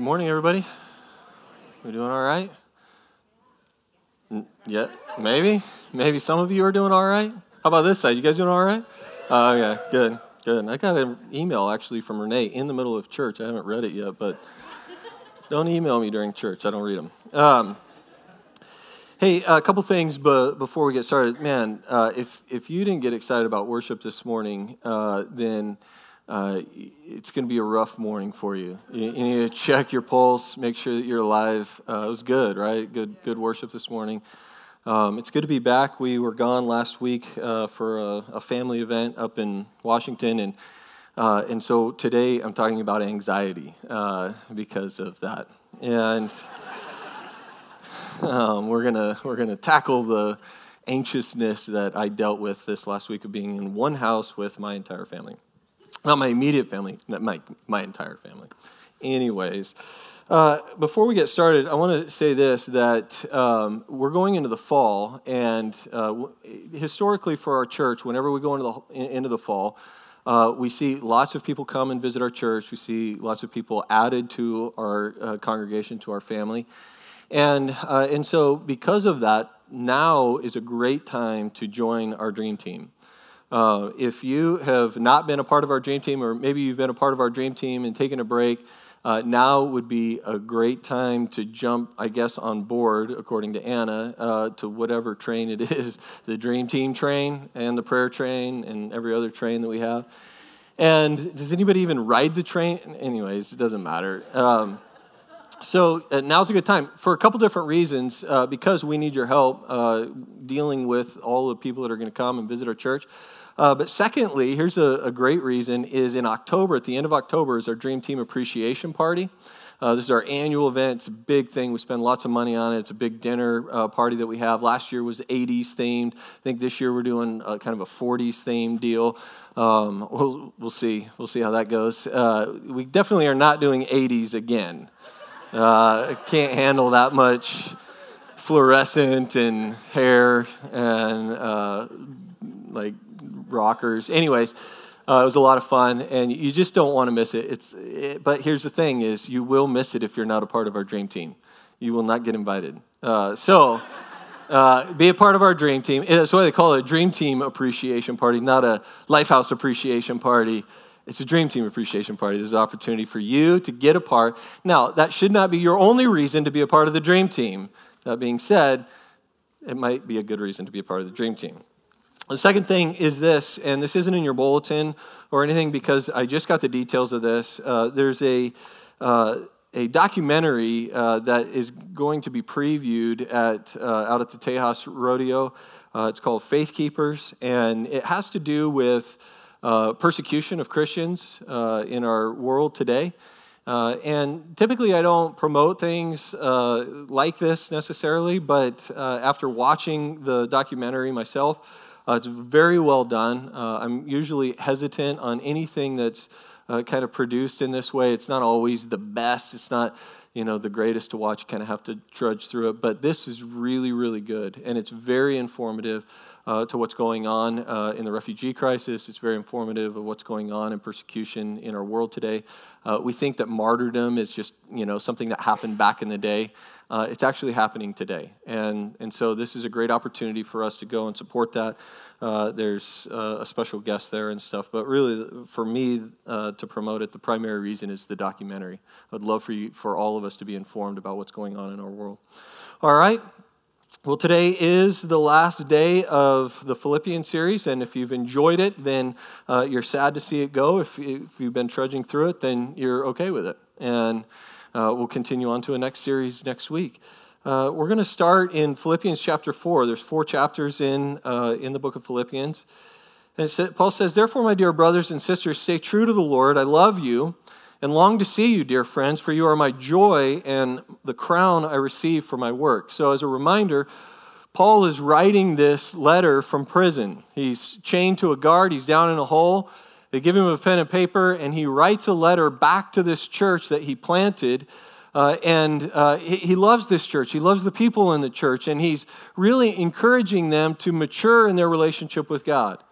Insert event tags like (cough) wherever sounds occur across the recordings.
Good morning, everybody. We doing all right? Yeah, maybe. Maybe some of you are doing all right. How about this side? You guys doing all right? Oh, yeah, good, good. I got an email actually from Renee in the middle of church. I haven't read it yet, but don't email me during church. I don't read them. Um, hey, a couple things but before we get started. Man, uh, if, if you didn't get excited about worship this morning, uh, then uh, it's going to be a rough morning for you. you. need to check your pulse, make sure that you're alive. Uh, it was good, right? Good, good worship this morning. Um, it's good to be back. We were gone last week uh, for a, a, family event up in Washington, and uh, and so today I'm talking about anxiety uh, because of that, and um, we're gonna we're gonna tackle the anxiousness that I dealt with this last week of being in one house with my entire family not my immediate family, my, my entire family. Anyways, uh, before we get started, I want to say this that um, we're going into the fall, and uh, historically for our church, whenever we go into the, into the fall, uh, we see lots of people come and visit our church. We see lots of people added to our uh, congregation, to our family. And, uh, and so, because of that, now is a great time to join our dream team. Uh, if you have not been a part of our dream team, or maybe you've been a part of our dream team and taken a break, uh, now would be a great time to jump, I guess, on board, according to Anna, uh, to whatever train it (laughs) is the dream team train and the prayer train and every other train that we have. And does anybody even ride the train? Anyways, it doesn't matter. Um, so uh, now's a good time for a couple different reasons uh, because we need your help uh, dealing with all the people that are going to come and visit our church uh, but secondly, here's a, a, great reason: is in October, at the end of October, is our Dream Team Appreciation Party. Uh, this is our annual event. It's a big thing. We spend lots of money on it. It's a big dinner uh, party that we have. Last year was 80s themed. I think this year we're doing a, kind of a 40s themed deal. Um, we'll, we'll see. We'll see how that goes. Uh, we definitely are not doing 80s again. Uh, can't handle that much fluorescent and hair and uh, like rockers. Anyways, uh, it was a lot of fun, and you just don't want to miss it. It's, it, but here's the thing: is you will miss it if you're not a part of our dream team. You will not get invited. Uh, so. (laughs) Uh, be a part of our dream team. That's why they call it a dream team appreciation party, not a lifehouse appreciation party. It's a dream team appreciation party. There's an opportunity for you to get a part. Now, that should not be your only reason to be a part of the dream team. That being said, it might be a good reason to be a part of the dream team. The second thing is this, and this isn't in your bulletin or anything because I just got the details of this. Uh, there's a, uh, a documentary uh, that is going to be previewed at, uh, out at the Tejas Rodeo. Uh, it's called Faith Keepers, and it has to do with uh, persecution of Christians in our world today. and typically, I don't promote things like this necessarily, but after watching the documentary myself, uh, it's very well done. Uh, I'm usually hesitant on anything that's uh, kind of produced in this way. It's not always the best. It's not, you know, the greatest to watch. Kind of have to trudge through it. But this is really, really good, and it's very informative uh, to what's going on uh, in the refugee crisis. It's very informative of what's going on in persecution in our world today. Uh, we think that martyrdom is just, you know, something that happened back in the day uh, it's actually happening today. And, and so this is a great opportunity for us to go and support that. Uh, there's uh, a special guest there and stuff, but really, for me to promote it, the primary reason is the documentary. I'd love for you, for all us to be informed about what's going on in our world. All right. Well, today is the last day of the Philippian series, and if you've enjoyed it, then uh, you're sad to see it go. If, if you've been trudging through it, then you're okay with it. And uh, we'll continue on to a next series next week. Uh, we're going to start in Philippians chapter 4. There's four chapters in, uh, in the book of Philippians. And Paul says, Therefore, my dear brothers and sisters, stay true to the Lord. I love you and long to see you, dear friends, for you are my joy and the crown I receive for my work. So, as a reminder, Paul is writing this letter from prison. He's chained to a guard, he's down in a hole. They give him a pen and paper, and he writes a letter back to this church that he planted. Uh, and uh, he, he, loves this church. He loves the people in the church, and he's really encouraging them to mature in their relationship with God.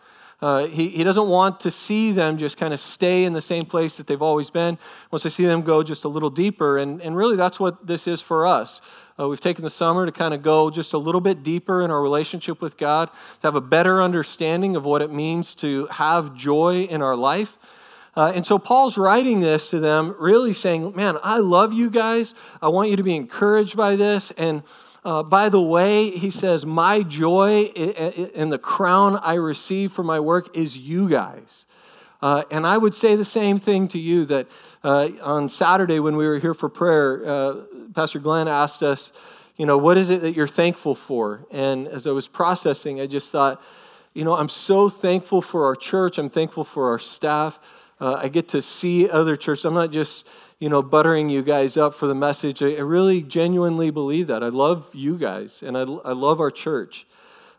Uh, he, he doesn't want to see them just kind of stay in the same place that they've always been. Wants to see them go just a little deeper. And, and really, that's what this is for us. Uh, we've taken the summer to kind of go just a little bit deeper in our relationship with God, to have a better understanding of what it means to have joy in our life. Uh, and so Paul's writing this to them, really saying, Man, I love you guys. I want you to be encouraged by this. And uh, by the way, he says, My joy and the crown I receive for my work is you guys. Uh, and I would say the same thing to you that uh, on Saturday when we were here for prayer, uh, Pastor Glenn asked us, you know, what is it that you're thankful for? And as I was processing, I just thought, you know, I'm so thankful for our church. I'm thankful for our staff. Uh, I get to see other churches. I'm not just you know, buttering you guys up for the message. I, really genuinely believe that. I love you guys, and I, I love our church.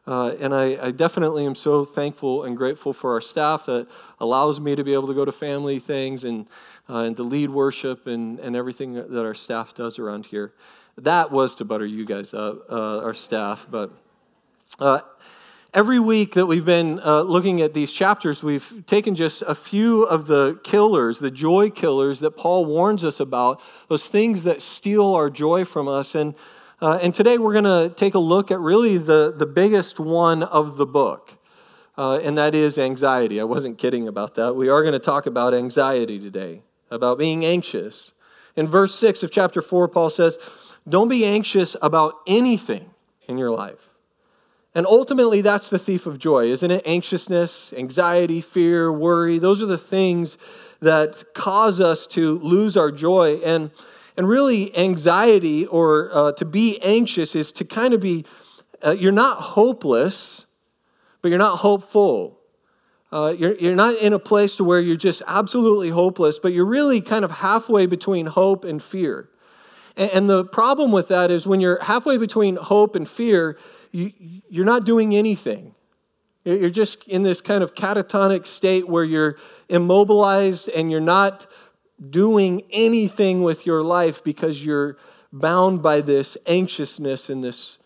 Uh, and I, I, definitely am so thankful and grateful for our staff that allows me to be able to go to family things and, uh, and to lead worship and, and everything that our staff does around here. That was to butter you guys up, uh, our staff. But uh, Every week that we've been uh, looking at these chapters, we've taken just a few of the killers, the joy killers that Paul warns us about, those things that steal our joy from us. And, uh, and today we're going to take a look at really the, the biggest one of the book, uh, and that is anxiety. I wasn't kidding about that. We are going to talk about anxiety today, about being anxious. In verse 6 of chapter 4, Paul says, Don't be anxious about anything in your life. And ultimately, that's the thief of joy, isn't it? Anxiousness, anxiety, fear, worry. Those are the things that cause us to lose our joy. And, and really, anxiety or uh, to be anxious is to kind of be, uh, you're not hopeless, but you're not hopeful. Uh, you're, you're not in a place to where you're just absolutely hopeless, but you're really kind of halfway between hope and fear. And, the problem with that is when you're halfway between hope and fear, you, you're not doing anything. You're just in this kind of catatonic state where you're immobilized and you're not doing anything with your life because you're bound by this anxiousness and this,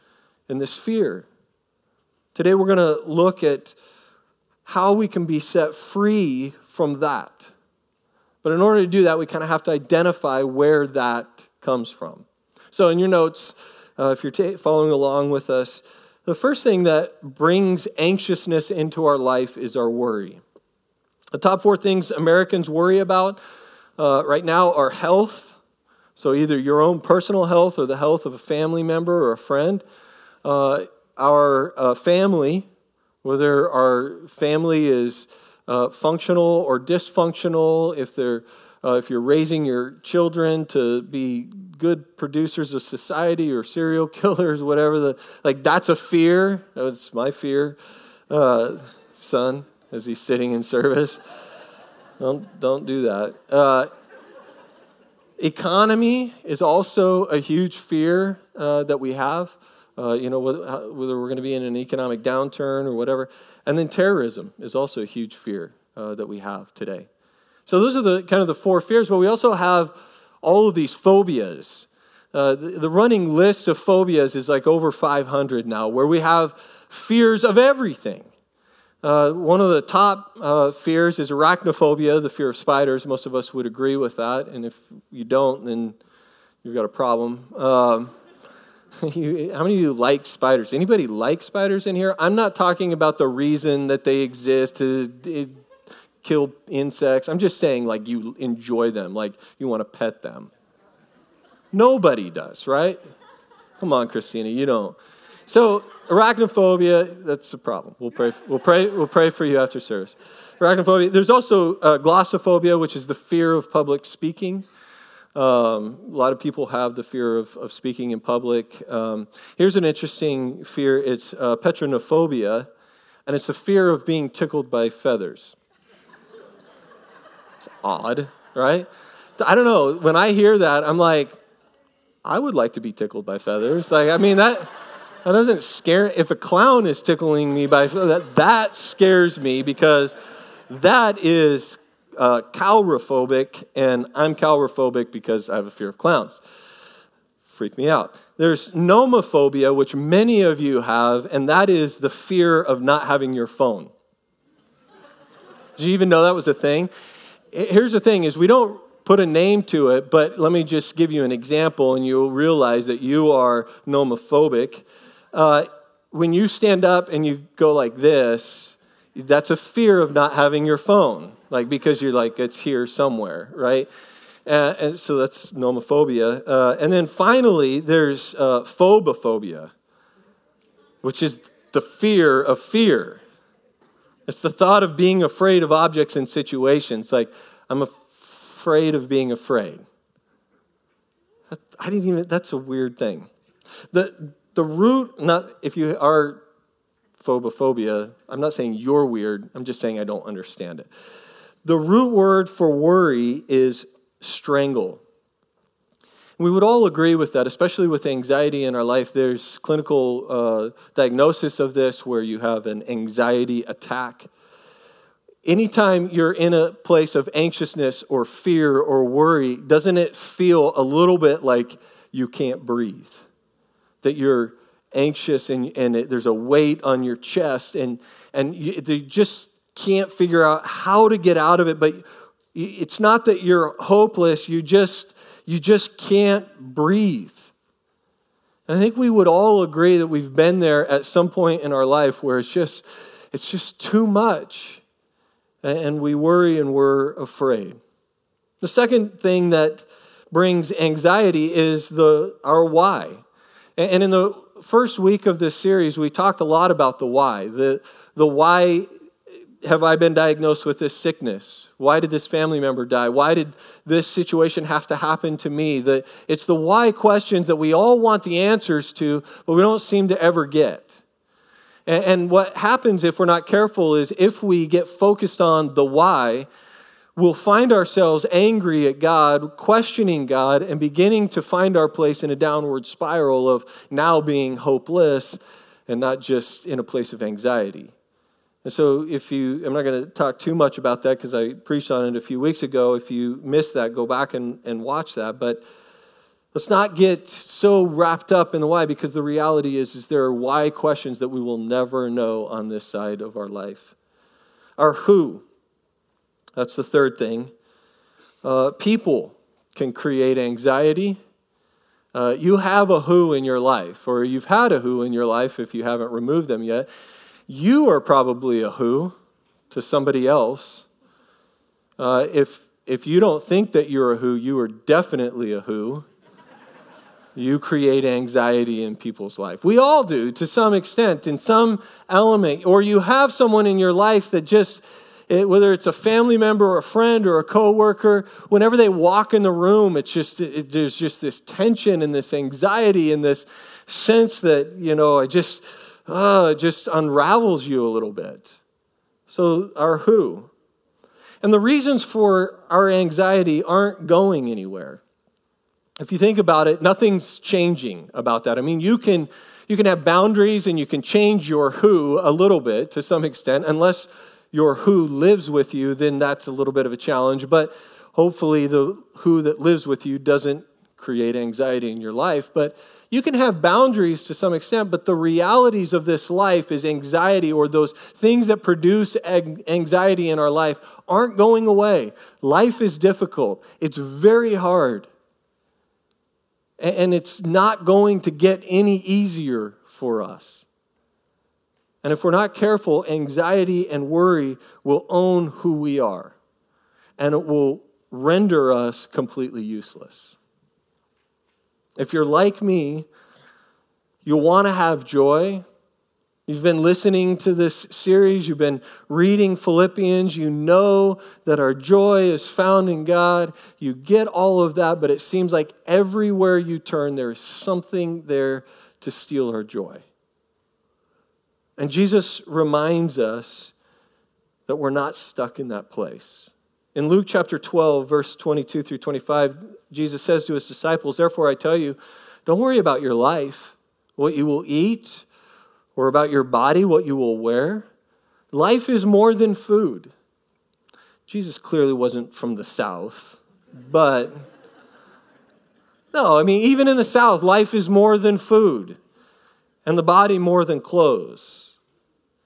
and this fear. Today, we're going to look at how we can be set free from that. But in order to do that, we kind of have to identify where that comes from. So, in your notes, uh, if you're following along with us, the first thing that brings anxiousness into our life is our worry. The top four things Americans worry about uh, right now are health. So, either your own personal health or the health of a family member or a friend. Uh, our uh, family, whether our family is uh, functional or dysfunctional, if they're uh, if you're raising your children to be good producers of society or serial (laughs) killers, whatever the like, that's a fear. That's my fear, uh, son, as he's sitting in service. Don't don't do that. Uh, economy is also a huge fear uh, that we have. Uh, you know, whether, whether we're going to be in an economic downturn or whatever. And then terrorism is also a huge fear uh, that we have today. So those are the kind of the four fears, but we also have all of these phobias. Uh, the, the, running list of phobias is like over 500 now, where we have fears of everything. Uh, one of the top uh, fears is arachnophobia, the fear of spiders. Most of us would agree with that, and if you don't, then you've got a problem. Um, (laughs) you, how many of you like spiders? Anybody like spiders in here? I'm not talking about the reason that they exist to kill insects. I'm just saying, like, you enjoy them, like, you want to pet them. Nobody does, right? Come on, Christina, you don't. So, arachnophobia, that's a problem. We'll pray, we'll pray, we'll pray for you after service. Arachnophobia. There's also uh, glossophobia, which is the fear of public speaking. Um, a lot of people have the fear of, of speaking in public. Um, here's an interesting fear it's uh, pteronophobia, and it's the fear of being tickled by feathers odd, right? I don't know. When I hear that, I'm like, I would like to be tickled by feathers. Like, I mean, that that doesn't scare. If a clown is tickling me by that, that scares me because that is uh, and I'm coulrophobic because I have a fear of clowns. Freak me out. There's nomophobia, which many of you have, and that is the fear of not having your phone. Did you even know that was a thing? Here's the thing is we don't put a name to it, but let me just give you an example and you'll realize that you are nomophobic. Uh, when you stand up and you go like this, that's a fear of not having your phone, like because you're like, it's here somewhere, right? Uh, and so that's nomophobia. Uh, and then finally, there's uh, phobophobia, which is the fear of fear. It's the thought of being afraid of objects and situations. Like, I'm afraid of being afraid. I didn't even, that's a weird thing. The, the root, not if you are phobophobia, I'm not saying you're weird, I'm just saying I don't understand it. The root word for worry is strangle. We would all agree with that, especially with anxiety in our life. There's clinical uh, diagnosis of this where you have an anxiety attack. Anytime you're in a place of anxiousness or fear or worry, doesn't it feel a little bit like you can't breathe? That you're anxious and, and it, there's a weight on your chest and, and you, you just can't figure out how to get out of it, but it's not that you're hopeless, you just you just can't breathe. And I think we would all agree that we've been there at some point in our life where it's just it's just too much. And we worry and we're afraid. The second thing that brings anxiety is the our why. And in the first week of this series, we talked a lot about the why. The, the why have I been diagnosed with this sickness? Why did this family member die? Why did this situation have to happen to me? The, it's the why questions that we all want the answers to, but we don't seem to ever get. And, and what happens if we're not careful is if we get focused on the why, we'll find ourselves angry at God, questioning God, and beginning to find our place in a downward spiral of now being hopeless and not just in a place of anxiety. And so, if you, I'm not going to talk too much about that because I preached on it a few weeks ago. If you missed that, go back and, and watch that. But let's not get so wrapped up in the why because the reality is, is there are why questions that we will never know on this side of our life. Our who, that's the third thing. Uh, people can create anxiety. Uh, you have a who in your life, or you've had a who in your life if you haven't removed them yet. You are probably a who to somebody else. Uh, if, if you don't think that you're a who, you are definitely a who. You create anxiety in people's life. We all do to some extent, in some element. Or you have someone in your life that just, it, whether it's a family member or a friend or a coworker, whenever they walk in the room, it's just it, there's just this tension and this anxiety and this sense that you know I just uh, just unravels you a little bit. So, our who. And the reasons for our anxiety aren't going anywhere. If you think about it, nothing's changing about that. I mean, you can, you can have boundaries and you can change your who a little bit to some extent, unless your who lives with you, then that's a little bit of a challenge. But hopefully, the who that lives with you doesn't create anxiety in your life. But you can have boundaries to some extent, but the realities of this life is anxiety or those things that produce anxiety in our life aren't going away. Life is difficult, it's very hard. And it's not going to get any easier for us. And if we're not careful, anxiety and worry will own who we are, and it will render us completely useless. If you're like me, you'll want to have joy. You've been listening to this series, you've been reading Philippians, you know that our joy is found in God. You get all of that, but it seems like everywhere you turn, there is something there to steal our joy. And Jesus reminds us that we're not stuck in that place. In Luke chapter 12, verse 22 through 25, Jesus says to his disciples, Therefore I tell you, don't worry about your life, what you will eat, or about your body, what you will wear. Life is more than food. Jesus clearly wasn't from the South, but no, I mean, even in the South, life is more than food, and the body more than clothes.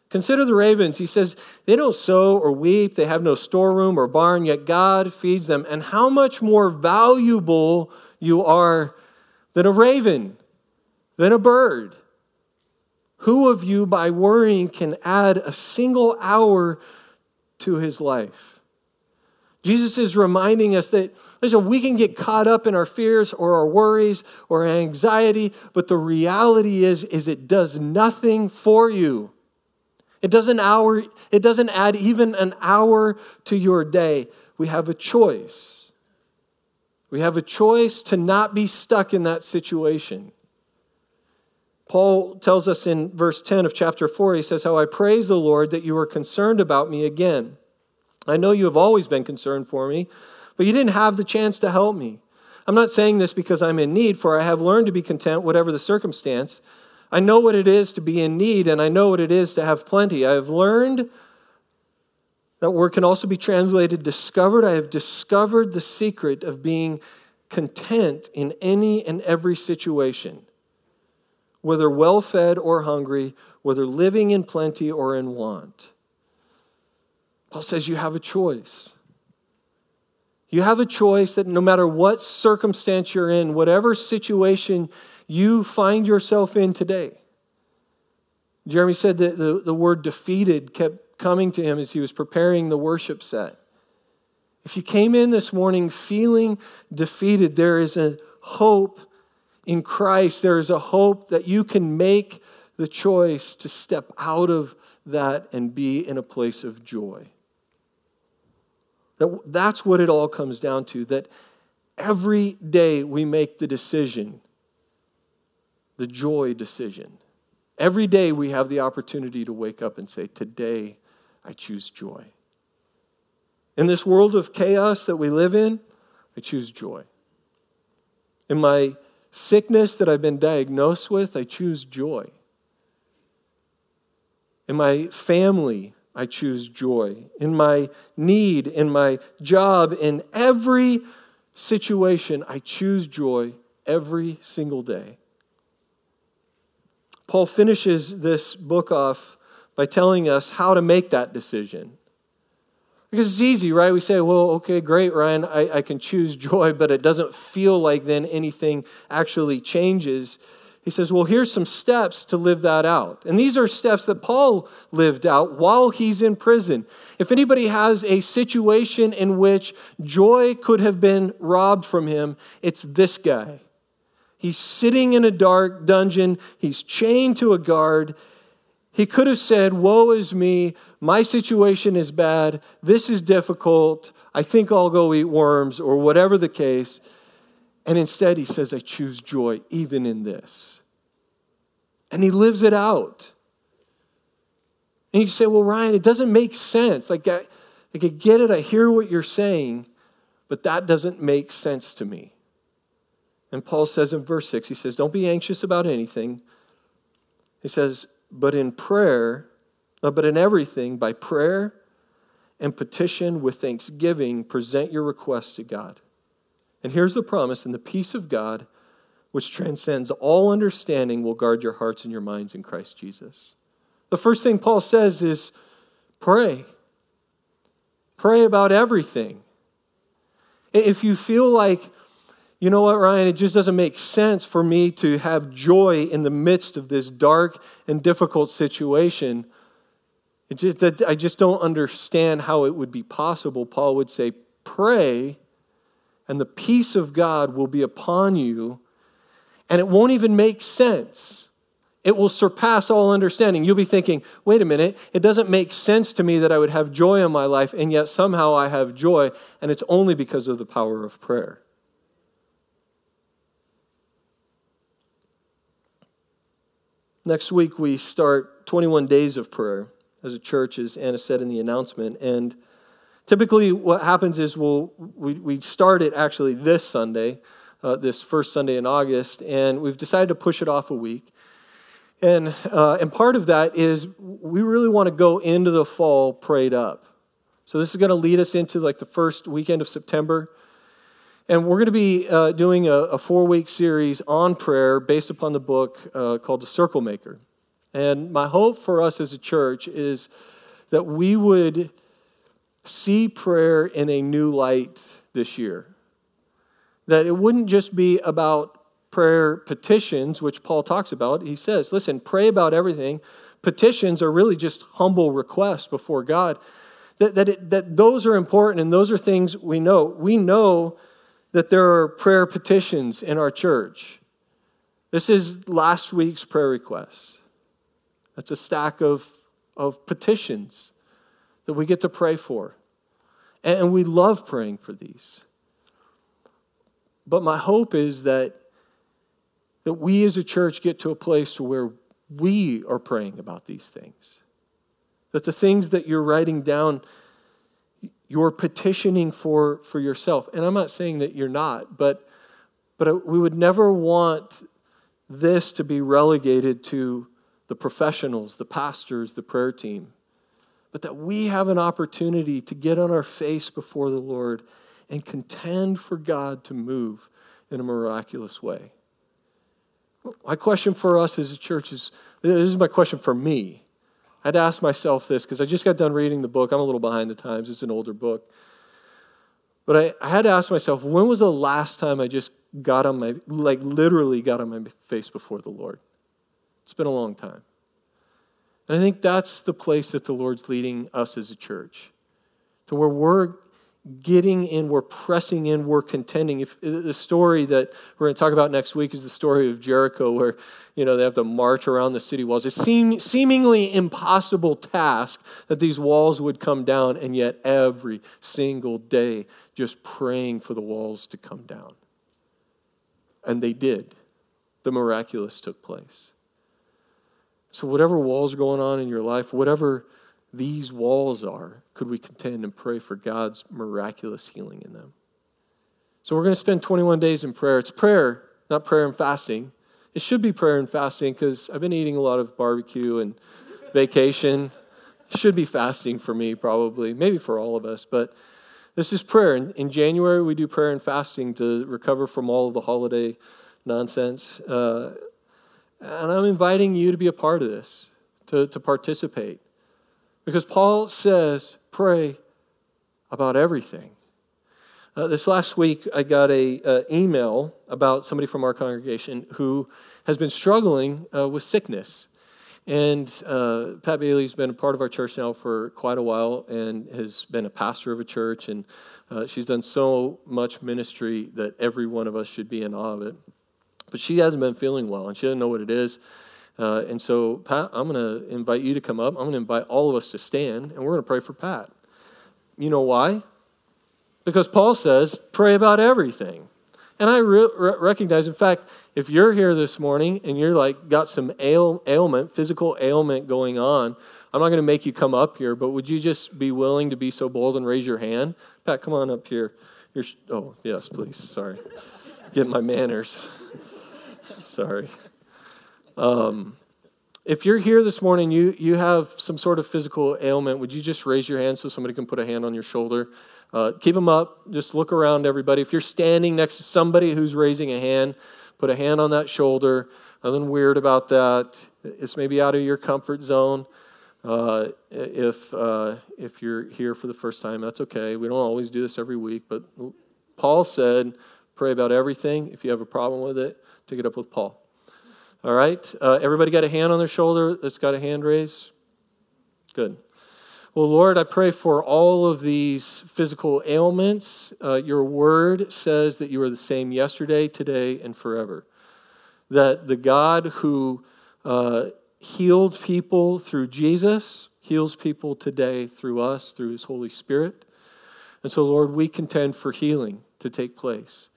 Consider the ravens. He says, they don't sow or weep, they have no storeroom or barn, yet God feeds them. And how much more valuable you are than a raven, than a bird. Who of you, by worrying, can add a single hour to his life? Jesus is reminding us that listen, we can get caught up in our fears or our worries or anxiety, but the reality is, is it does nothing for you. It doesn't, hour, it doesn't add even an hour to your day. We have a choice. We have a choice to not be stuck in that situation. Paul tells us in verse 10 of chapter 4, he says, How I praise the Lord that you are concerned about me again. I know you have always been concerned for me, but you didn't have the chance to help me. I'm not saying this because I'm in need, for I have learned to be content, whatever the circumstance. I know what it is to be in need, and I know what it is to have plenty. I have learned that word can also be translated discovered. I have discovered the secret of being content in any and every situation, whether well fed or hungry, whether living in plenty or in want. Paul says you have a choice. You have a choice that no matter what circumstance you're in, whatever situation you find yourself in today. Jeremy said that the, the word defeated kept coming to him as he was preparing the worship set. If you came in this morning feeling defeated, there is a hope in Christ. There is a hope that you can make the choice to step out of that and be in a place of joy. That, that's what it all comes down to. That every day we make the decision the joy decision. Every day we have the opportunity to wake up and say, Today I choose joy. In this world of chaos that we live in, I choose joy. In my sickness that I've been diagnosed with, I choose joy. In my family, I choose joy. In my need, in my job, in every situation, I choose joy every single day. Paul finishes this book off by telling us how to make that decision. Because it's easy, right? We say, well, okay, great, Ryan, I, I can choose joy, but it doesn't feel like then anything actually changes. He says, well, here's some steps to live that out. And these are steps that Paul lived out while he's in prison. If anybody has a situation in which joy could have been robbed from him, it's this guy. He's sitting in a dark dungeon, he's chained to a guard. He could have said, Woe is me, my situation is bad, this is difficult, I think I'll go eat worms, or whatever the case. And instead, he says, I choose joy even in this. And he lives it out. And you say, Well, Ryan, it doesn't make sense. Like, I, like, I get it, I hear what you're saying, but that doesn't make sense to me. And Paul says in verse 6, he says, Don't be anxious about anything. He says, But in prayer, uh, but in everything, by prayer and petition with thanksgiving, present your requests to God. And here's the promise and the peace of God, which transcends all understanding, will guard your hearts and your minds in Christ Jesus. The first thing Paul says is pray. Pray about everything. If you feel like you know what, Ryan? It just doesn't make sense for me to have joy in the midst of this dark and difficult situation. It just, that I just don't understand how it would be possible. Paul would say, Pray, and the peace of God will be upon you, and it won't even make sense. It will surpass all understanding. You'll be thinking, wait a minute, it doesn't make sense to me that I would have joy in my life, and yet somehow I have joy, and it's only because of the power of prayer. Next week, we start 21 days of prayer as a church, as Anna said in the announcement. And typically, what happens is we'll, we, we start it actually this Sunday, uh, this first Sunday in August, and we've decided to push it off a week. And, uh, and part of that is we really want to go into the fall prayed up. So this is going to lead us into like the first weekend of September. And we're going to be uh, doing a, a four week series on prayer based upon the book uh, called The Circle Maker. And my hope for us as a church is that we would see prayer in a new light this year. That it wouldn't just be about prayer petitions, which Paul talks about. He says, listen, pray about everything. Petitions are really just humble requests before God. That, that, it, that those are important and those are things we know. We know that there are prayer petitions in our church. This is last week's prayer requests. That's a stack of, of petitions that we get to pray for. And we love praying for these. But my hope is that, that we as a church get to a place where we are praying about these things. That the things that you're writing down, you're petitioning for, for yourself. And I'm not saying that you're not, but, but we would never want this to be relegated to the professionals, the pastors, the prayer team, but that we have an opportunity to get on our face before the Lord and contend for God to move in a miraculous way. My question for us as a church is this is my question for me. I had to ask myself this because I just got done reading the book. I'm a little behind the times, it's an older book. But I, I had to ask myself, when was the last time I just got on my, like literally got on my face before the Lord? It's been a long time. And I think that's the place that the Lord's leading us as a church to where we're getting in, we're pressing in, we're contending. If the story that we're going to talk about next week is the story of Jericho, where you know they have to march around the city walls. It's seem, seemingly impossible task that these walls would come down, and yet every single day, just praying for the walls to come down. And they did. The miraculous took place. So whatever walls are going on in your life, whatever these walls are, could we contend and pray for God's miraculous healing in them? So we're going to spend 21 days in prayer. It's prayer, not prayer and fasting. It should be prayer and fasting because I've been eating a lot of barbecue and vacation. It should be fasting for me, probably, maybe for all of us. But this is prayer. In, in January, we do prayer and fasting to recover from all of the holiday nonsense. Uh, and I'm inviting you to be a part of this, to, to participate. Because Paul says, pray about everything. Uh, this last week, I got a uh, email about somebody from our congregation who has been struggling uh, with sickness. And uh, Pat Bailey's been a part of our church now for quite a while and has been a pastor of a church. And uh, she's done so much ministry that every one of us should be in awe of it. But she hasn't been feeling well, and she doesn't know what it is. Uh, and so, Pat, I'm going to invite you to come up. I'm going to invite all of us to stand, and we're going to pray for Pat. You know why? Because Paul says, pray about everything. And I re- recognize, in fact, if you're here this morning and you're like got some ail- ailment, physical ailment going on, I'm not going to make you come up here, but would you just be willing to be so bold and raise your hand? Pat, come on up here. You're, oh, yes, please. Sorry. Get my manners. (laughs) Sorry. Um, if you're here this morning, you, you have some sort of physical ailment, would you just raise your hand so somebody can put a hand on your shoulder? Uh, keep them up. Just look around, everybody. If you're standing next to somebody who's raising a hand, put a hand on that shoulder. Nothing weird about that. It's maybe out of your comfort zone. Uh, if, uh, if you're here for the first time, that's okay. We don't always do this every week, but Paul said, pray about everything. If you have a problem with it, take it up with Paul. All right? Uh, everybody got a hand on their shoulder that's got a hand raised? Good. Well, Lord, I pray for all of these physical ailments. Uh, your word says that you are the same yesterday, today, and forever. That the God who uh, healed people through Jesus heals people today through us, through his Holy Spirit. And so, Lord, we contend for healing to take place.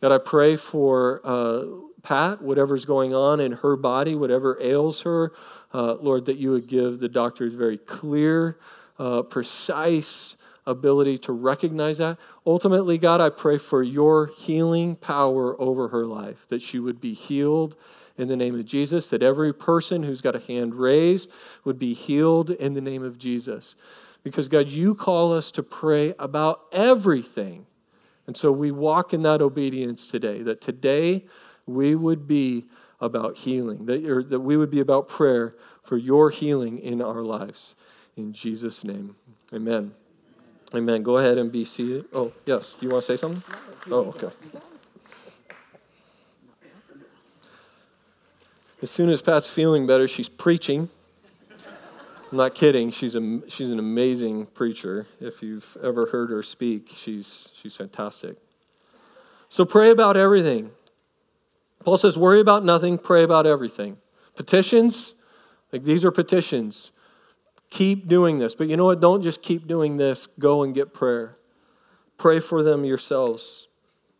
God, I pray for uh, Pat, whatever's going on in her body, whatever ails her, uh, Lord, that you would give the doctors very clear, uh, precise ability to recognize that. Ultimately, God, I pray for your healing power over her life, that she would be healed in the name of Jesus, that every person who's got a hand raised would be healed in the name of Jesus. Because, God, you call us to pray about everything. And so we walk in that obedience today, that today we would be about healing, that, or that we would be about prayer for your healing in our lives. In Jesus' name, amen. Amen. Go ahead and be seated. Oh, yes. You want to say something? Oh, okay. As soon as Pat's feeling better, she's preaching. I'm not kidding. She's, a, she's an amazing preacher. If you've ever heard her speak, she's, she's fantastic. So pray about everything. Paul says, worry about nothing, pray about everything. Petitions, like these are petitions. Keep doing this. But you know what? Don't just keep doing this. Go and get prayer. Pray for them yourselves.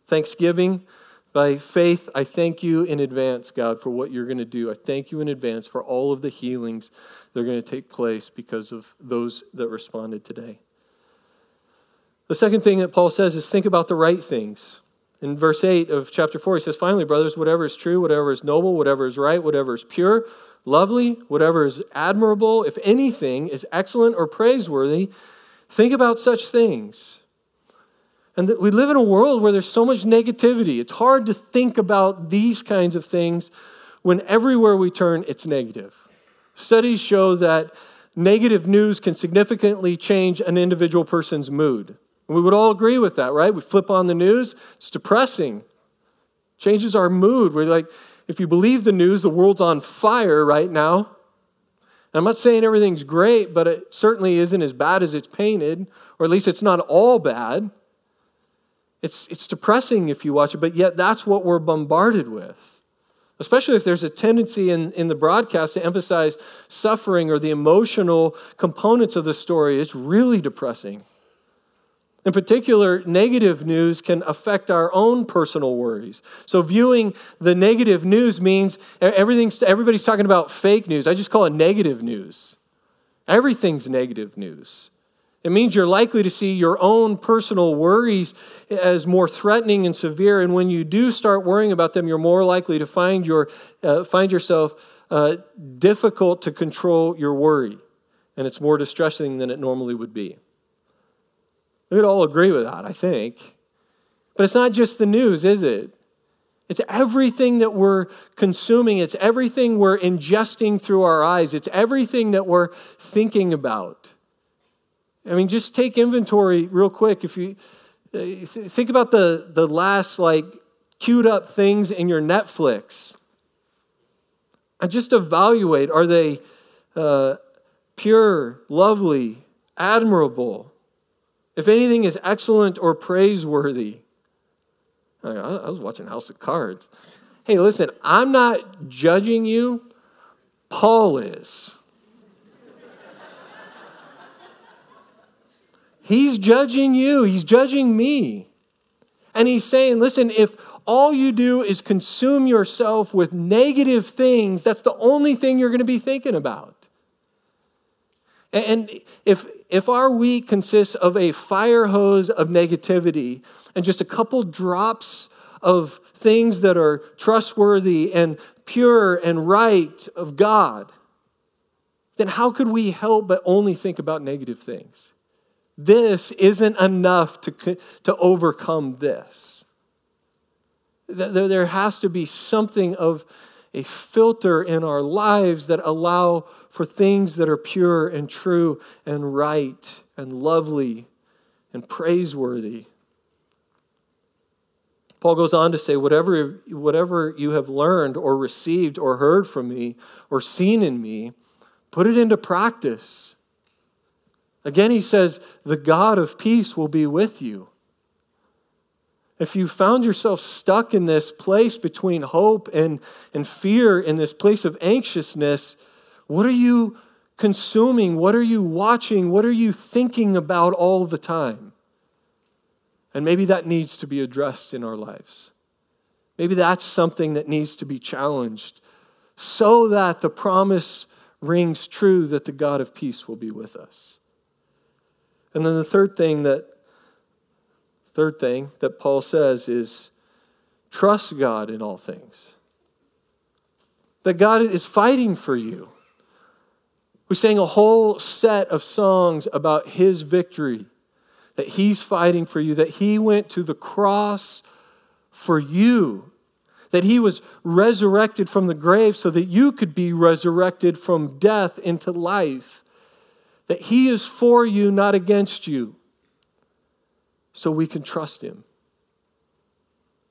Thanksgiving, by faith, I thank you in advance, God, for what you're going to do. I thank you in advance for all of the healings that are going to take place because of those that responded today. The second thing that Paul says is think about the right things. In verse 8 of chapter 4, he says, Finally, brothers, whatever is true, whatever is noble, whatever is right, whatever is pure, lovely, whatever is admirable, if anything is excellent or praiseworthy, think about such things. And we live in a world where there's so much negativity. It's hard to think about these kinds of things when everywhere we turn, it's negative. Studies show that negative news can significantly change an individual person's mood. We would all agree with that, right? We flip on the news, it's depressing, changes our mood. We're like, if you believe the news, the world's on fire right now. I'm not saying everything's great, but it certainly isn't as bad as it's painted, or at least it's not all bad. It's, it's depressing if you watch it, but yet that's what we're bombarded with. Especially if there's a tendency in, in the broadcast to emphasize suffering or the emotional components of the story. It's really depressing. In particular, negative news can affect our own personal worries. So, viewing the negative news means everything's, everybody's talking about fake news. I just call it negative news. Everything's negative news. It means you're likely to see your own personal worries as more threatening and severe. And when you do start worrying about them, you're more likely to find, your, uh, find yourself uh, difficult to control your worry. And it's more distressing than it normally would be. We would all agree with that, I think. But it's not just the news, is it? It's everything that we're consuming. It's everything we're ingesting through our eyes. It's everything that we're thinking about. I mean, just take inventory real quick. If you uh, think about the, the last like queued up things in your Netflix, and just evaluate are they uh, pure, lovely, admirable? If anything is excellent or praiseworthy, I was watching House of Cards. Hey, listen, I'm not judging you. Paul is. He's judging you, he's judging me. And he's saying, listen, if all you do is consume yourself with negative things, that's the only thing you're going to be thinking about. And if, if our week consists of a fire hose of negativity and just a couple drops of things that are trustworthy and pure and right of God, then how could we help but only think about negative things? This isn't enough to, to overcome this. There has to be something of a filter in our lives that allow for things that are pure and true and right and lovely and praiseworthy. Paul goes on to say, whatever, whatever you have learned or received or heard from me or seen in me, put it into practice. Again, he says, the God of peace will be with you. If you found yourself stuck in this place between hope and, and fear, in this place of anxiousness, what are you consuming? What are you watching? What are you thinking about all the time? And maybe that needs to be addressed in our lives. Maybe that's something that needs to be challenged so that the promise rings true that the God of peace will be with us. And then the third thing that Third thing that Paul says is trust God in all things. That God is fighting for you. We sang a whole set of songs about his victory, that he's fighting for you, that he went to the cross for you, that he was resurrected from the grave so that you could be resurrected from death into life, that he is for you, not against you, so we can trust him.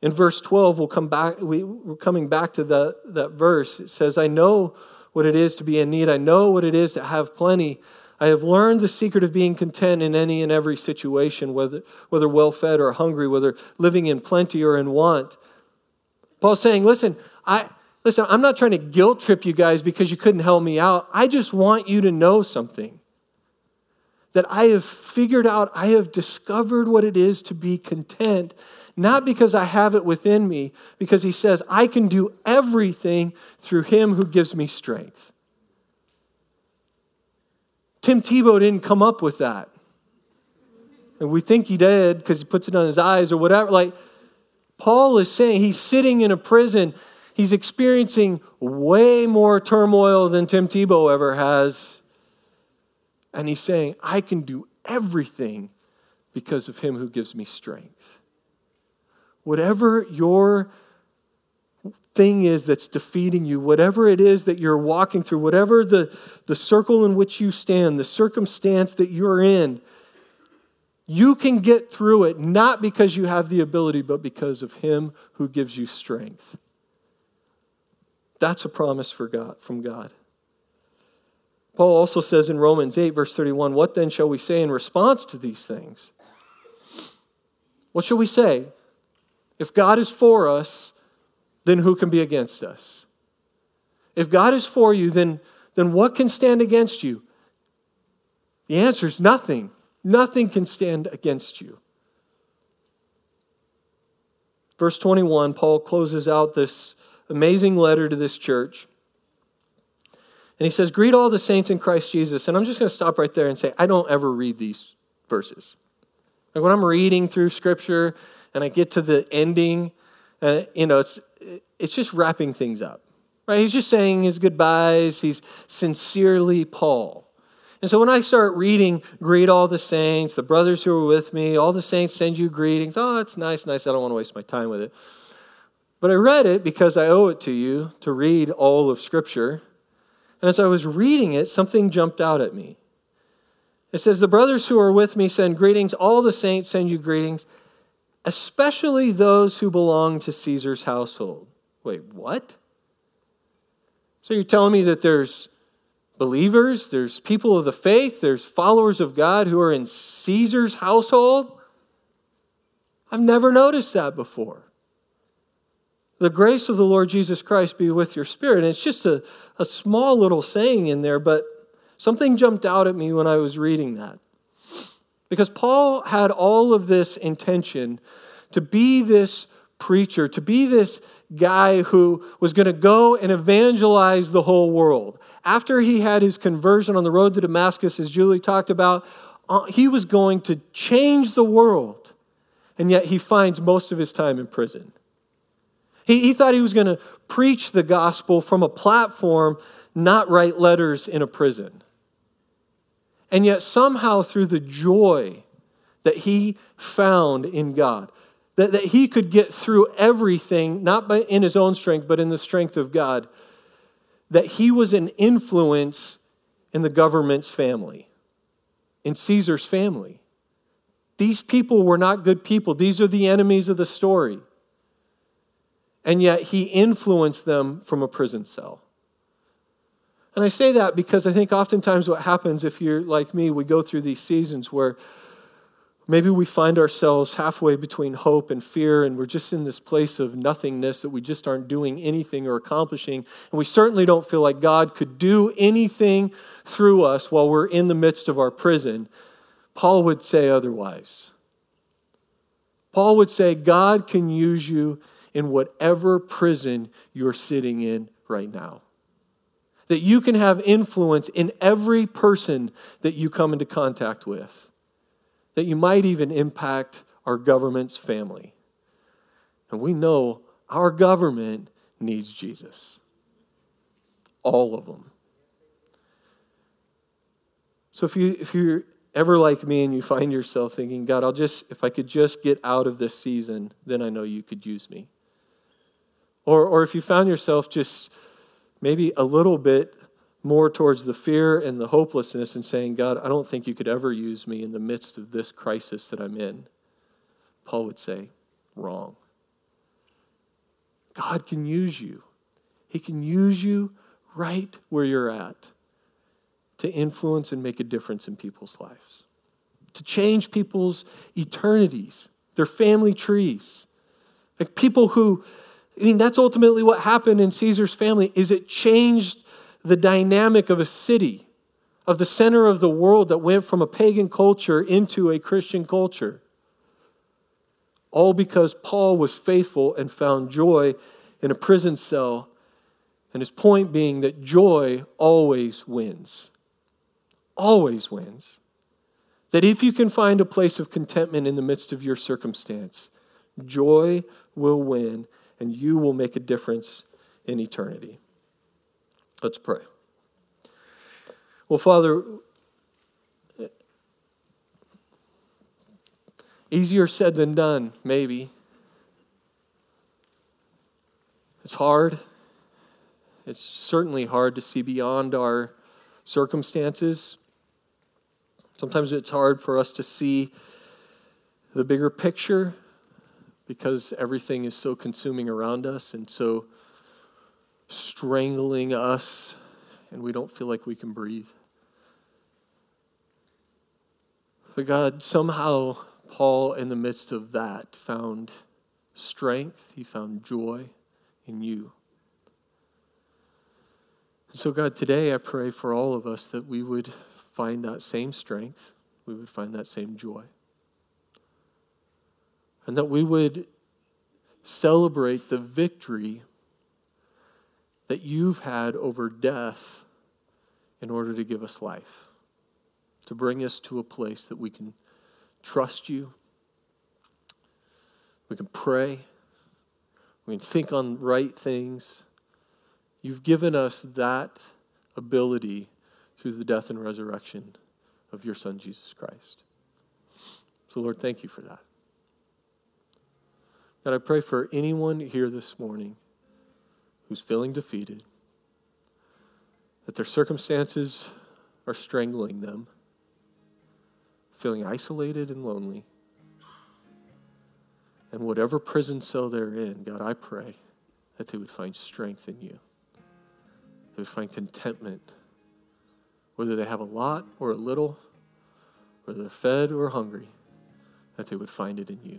In verse 12, we'll come back, we, we're coming back to the, that verse. It says, I know what it is to be in need, I know what it is to have plenty. I have learned the secret of being content in any and every situation, whether, whether well fed or hungry, whether living in plenty or in want. Paul's saying, listen, I, listen, I'm not trying to guilt trip you guys because you couldn't help me out. I just want you to know something that I have figured out, I have discovered what it is to be content, not because I have it within me, because he says, I can do everything through him who gives me strength. Tim Tebow didn't come up with that. And we think he did because he puts it on his eyes or whatever. Like, Paul is saying he's sitting in a prison. He's experiencing way more turmoil than Tim Tebow ever has. And he's saying, I can do everything because of him who gives me strength. Whatever your thing is that's defeating you, whatever it is that you're walking through, whatever the, the circle in which you stand, the circumstance that you're in, you can get through it not because you have the ability, but because of Him who gives you strength. That's a promise for God, from God. Paul also says in Romans 8, verse 31, What then shall we say in response to these things? What shall we say? If God is for us, then who can be against us? If God is for you, then, then what can stand against you? The answer is nothing. Nothing can stand against you. Verse 21, Paul closes out this amazing letter to this church. And he says, Greet all the saints in Christ Jesus. And I'm just going to stop right there and say, I don't ever read these verses. Like when I'm reading through scripture and I get to the ending, and you know, it's it's just wrapping things up. Right? He's just saying his goodbyes. He's sincerely Paul. And so when I start reading, greet all the saints, the brothers who are with me, all the saints send you greetings. Oh, it's nice, nice. I don't want to waste my time with it. But I read it because I owe it to you to read all of Scripture. And as I was reading it, something jumped out at me. It says, The brothers who are with me send greetings. All the saints send you greetings, especially those who belong to Caesar's household. Wait, what? So you're telling me that there's believers, there's people of the faith, there's followers of God who are in Caesar's household. I've never noticed that before. The grace of the Lord Jesus Christ be with your spirit. And it's just a, a small little saying in there, but something jumped out at me when I was reading that. Because Paul had all of this intention to be this preacher, to be this guy who was going to go and evangelize the whole world. After he had his conversion on the road to Damascus, as Julie talked about, uh, he was going to change the world. And yet he finds most of his time in prison. He, he thought he was going to preach the gospel from a platform, not write letters in a prison. And yet, somehow, through the joy that he found in God, that, that he could get through everything, not by, in his own strength, but in the strength of God, that he was an influence in the government's family, in Caesar's family. These people were not good people, these are the enemies of the story. And yet he influenced them from a prison cell. And I say that because I think oftentimes what happens if you're like me, we go through these seasons where Maybe we find ourselves halfway between hope and fear, and we're just in this place of nothingness that we just aren't doing anything or accomplishing. And we certainly don't feel like God could do anything through us while we're in the midst of our prison. Paul would say otherwise. Paul would say, God can use you in whatever prison you're sitting in right now. That you can have influence in every person that you come into contact with that you might even impact our government's family. And we know our government needs Jesus. All of them. So if you if you're ever like me and you find yourself thinking, God, I'll just if I could just get out of this season, then I know you could use me. Or, or if you found yourself just maybe a little bit more towards the fear and the hopelessness and saying, God, I don't think you could ever use me in the midst of this crisis that I'm in, Paul would say, wrong. God can use you. He can use you right where you're at to influence and make a difference in people's lives, to change people's eternities, their family trees. Like people who, I mean, that's ultimately what happened in Caesar's family, is it changed the dynamic of a city, of the center of the world that went from a pagan culture into a Christian culture. All because Paul was faithful and found joy in a prison cell. And his point being that joy always wins. Always wins. That if you can find a place of contentment in the midst of your circumstance, joy will win and you will make a difference in eternity. Let's pray. Well, Father, easier said than done, maybe. It's hard. It's certainly hard to see beyond our circumstances. Sometimes it's hard for us to see the bigger picture because everything is so consuming around us and so strangling us, and we don't feel like we can breathe. But God, somehow, Paul, in the midst of that, found strength, he found joy in you. And so, God, today I pray for all of us that we would find that same strength, we would find that same joy, and that we would celebrate the victory that you've had over death in order to give us life, to bring us to a place that we can trust you, we can pray, we can think on right things. You've given us that ability through the death and resurrection of your Son, Jesus Christ. So, Lord, thank you for that. God, I pray for anyone here this morning who's feeling defeated, that their circumstances are strangling them, feeling isolated and lonely. And whatever prison cell they're in, God, I pray that they would find strength in you. They would find contentment, whether they have a lot or a little, whether they're fed or hungry, that they would find it in you.